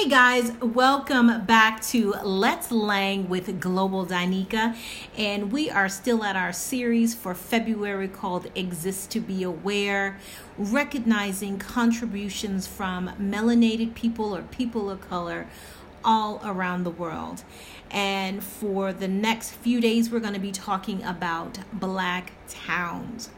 Hey guys, welcome back to Let's Lang with Global Danica. And we are still at our series for February called Exist to Be Aware, recognizing contributions from melanated people or people of color all around the world. And for the next few days, we're going to be talking about black towns.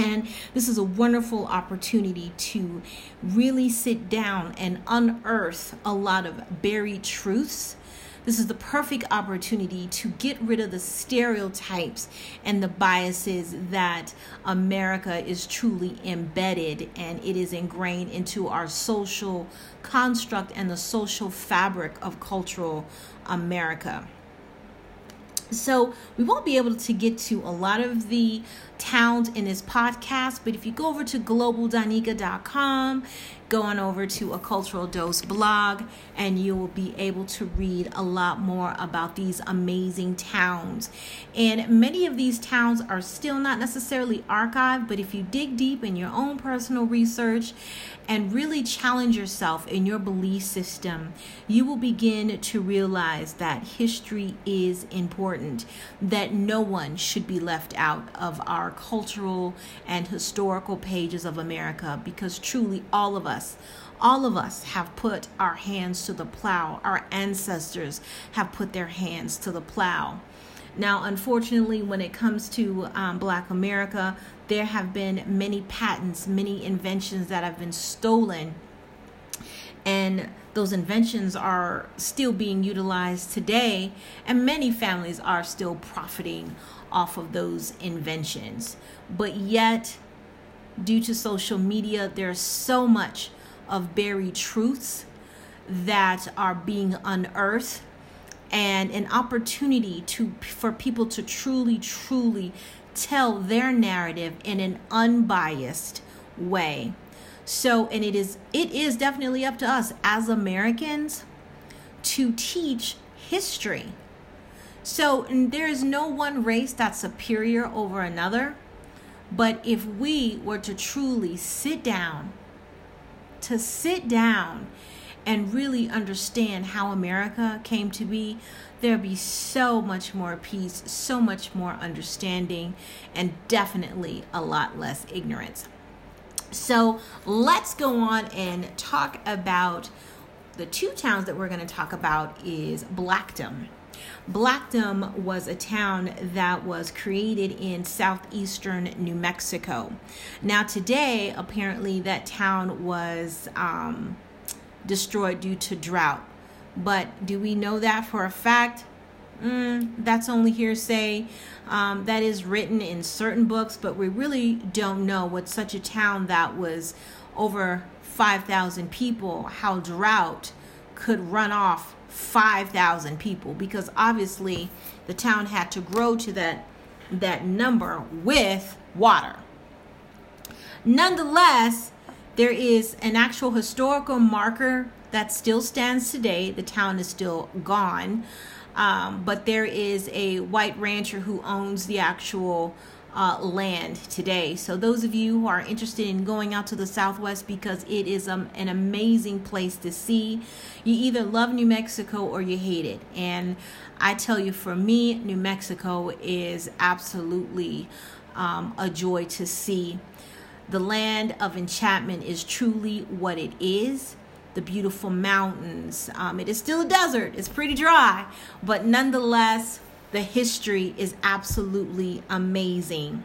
And this is a wonderful opportunity to really sit down and unearth a lot of buried truths. This is the perfect opportunity to get rid of the stereotypes and the biases that America is truly embedded and it is ingrained into our social construct and the social fabric of cultural America. So, we won't be able to get to a lot of the towns in this podcast, but if you go over to globaldanica.com, go on over to a cultural dose blog, and you will be able to read a lot more about these amazing towns. And many of these towns are still not necessarily archived, but if you dig deep in your own personal research and really challenge yourself in your belief system, you will begin to realize that history is important, that no one should be left out of our cultural and historical pages of America because truly all of us all of us have put our hands to the plow. Our ancestors have put their hands to the plow. Now, unfortunately, when it comes to um, Black America, there have been many patents, many inventions that have been stolen. And those inventions are still being utilized today, and many families are still profiting off of those inventions. But yet, due to social media, there's so much of buried truths that are being unearthed and an opportunity to for people to truly truly tell their narrative in an unbiased way. So and it is it is definitely up to us as americans to teach history. So there is no one race that's superior over another but if we were to truly sit down to sit down and really understand how America came to be, there'd be so much more peace, so much more understanding, and definitely a lot less ignorance. So let's go on and talk about the two towns that we're going to talk about is Blackdom. Blackdom was a town that was created in southeastern New Mexico. Now, today, apparently, that town was um, destroyed due to drought. But do we know that for a fact? Mm, that's only hearsay. Um, that is written in certain books, but we really don't know what such a town that was over 5,000 people, how drought could run off 5,000 people because obviously the town had to grow to that that number with water. Nonetheless, there is an actual historical marker that still stands today. The town is still gone, um, but there is a white rancher who owns the actual uh, land today. So, those of you who are interested in going out to the Southwest because it is um, an amazing place to see, you either love New Mexico or you hate it. And I tell you, for me, New Mexico is absolutely um, a joy to see. The land of enchantment is truly what it is the beautiful mountains. Um, it is still a desert, it's pretty dry, but nonetheless, the history is absolutely amazing.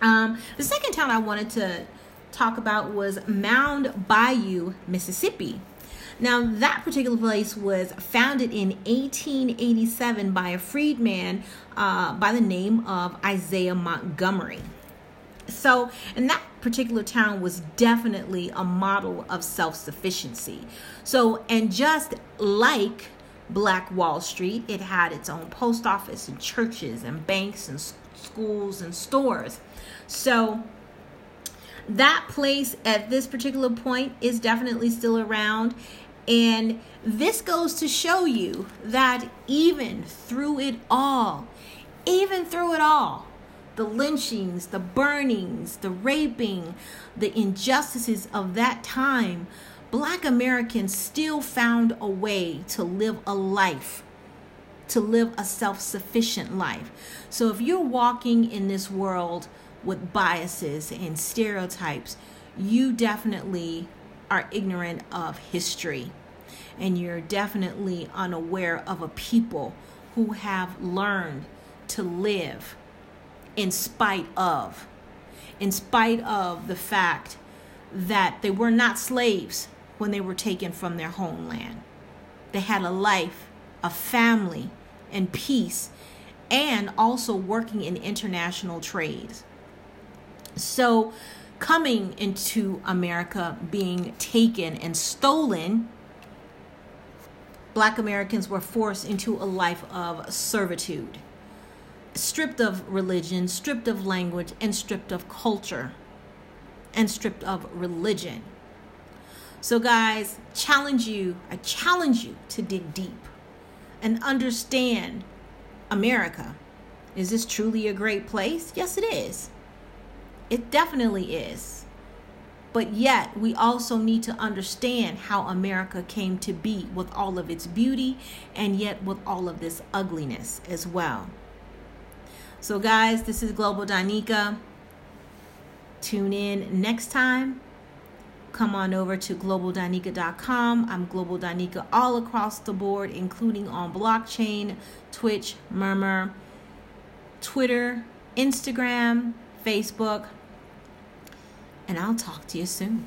Um, the second town I wanted to talk about was Mound Bayou, Mississippi. Now, that particular place was founded in 1887 by a freedman uh, by the name of Isaiah Montgomery. So, and that particular town was definitely a model of self sufficiency. So, and just like Black Wall Street. It had its own post office and churches and banks and schools and stores. So that place at this particular point is definitely still around. And this goes to show you that even through it all, even through it all, the lynchings, the burnings, the raping, the injustices of that time, black Americans still found a way to live a life, to live a self sufficient life. So if you're walking in this world with biases and stereotypes, you definitely are ignorant of history. And you're definitely unaware of a people who have learned to live in spite of, in spite of the fact that they were not slaves when they were taken from their homeland. They had a life, a family, and peace, and also working in international trade. So, coming into America, being taken and stolen, black Americans were forced into a life of servitude, stripped of religion, stripped of language, and stripped of culture, and stripped of religion. So, guys, challenge you, I challenge you to dig deep and understand America. Is this truly a great place? Yes, it is. It definitely is. But yet, we also need to understand how America came to be with all of its beauty and yet with all of this ugliness as well. So, guys, this is Global Danica. Tune in next time come on over to globaldanica.com. I'm Global Danica all across the board, including on blockchain, Twitch, Murmur, Twitter, Instagram, Facebook. And I'll talk to you soon.